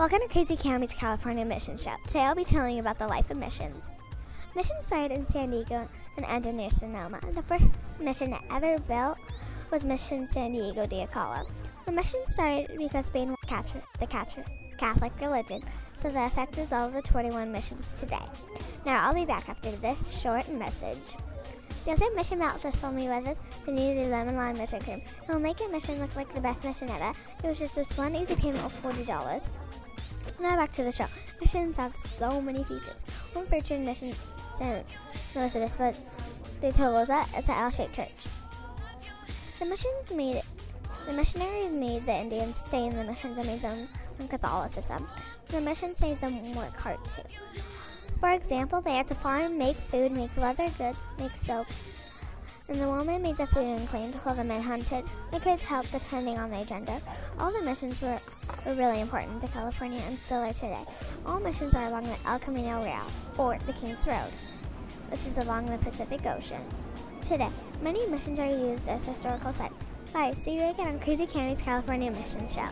Welcome to Crazy Cammy's California Mission Show. Today I'll be telling you about the life of missions. Missions started in San Diego and ended near Sonoma. The first mission ever built was Mission San Diego de Alcala. The mission started because Spain was the Catholic religion, so the effect is all of the 21 missions today. Now I'll be back after this short message. Desert Mission Melt just told me with us the new lemon lime mission cream. It will make your mission look like the best mission ever. It was just with one easy payment of $40. Now back to the show. Missions have so many features. One feature in Mission St. Elizabeth de Tolosa is an L-shaped church. The missions made the missionaries made the Indians stay in the missions and made them from Catholicism. The missions made them work hard too. For example, they had to farm, make food, make leather goods, make soap, and the woman made the food and cleaned while the men hunted. The kids helped depending on the agenda. All the missions were, were really important to California and still are today. All missions are along the El Camino Real, or the King's Road, which is along the Pacific Ocean. Today, many missions are used as historical sites. Bye. See you again on Crazy Cammy's California Mission Show.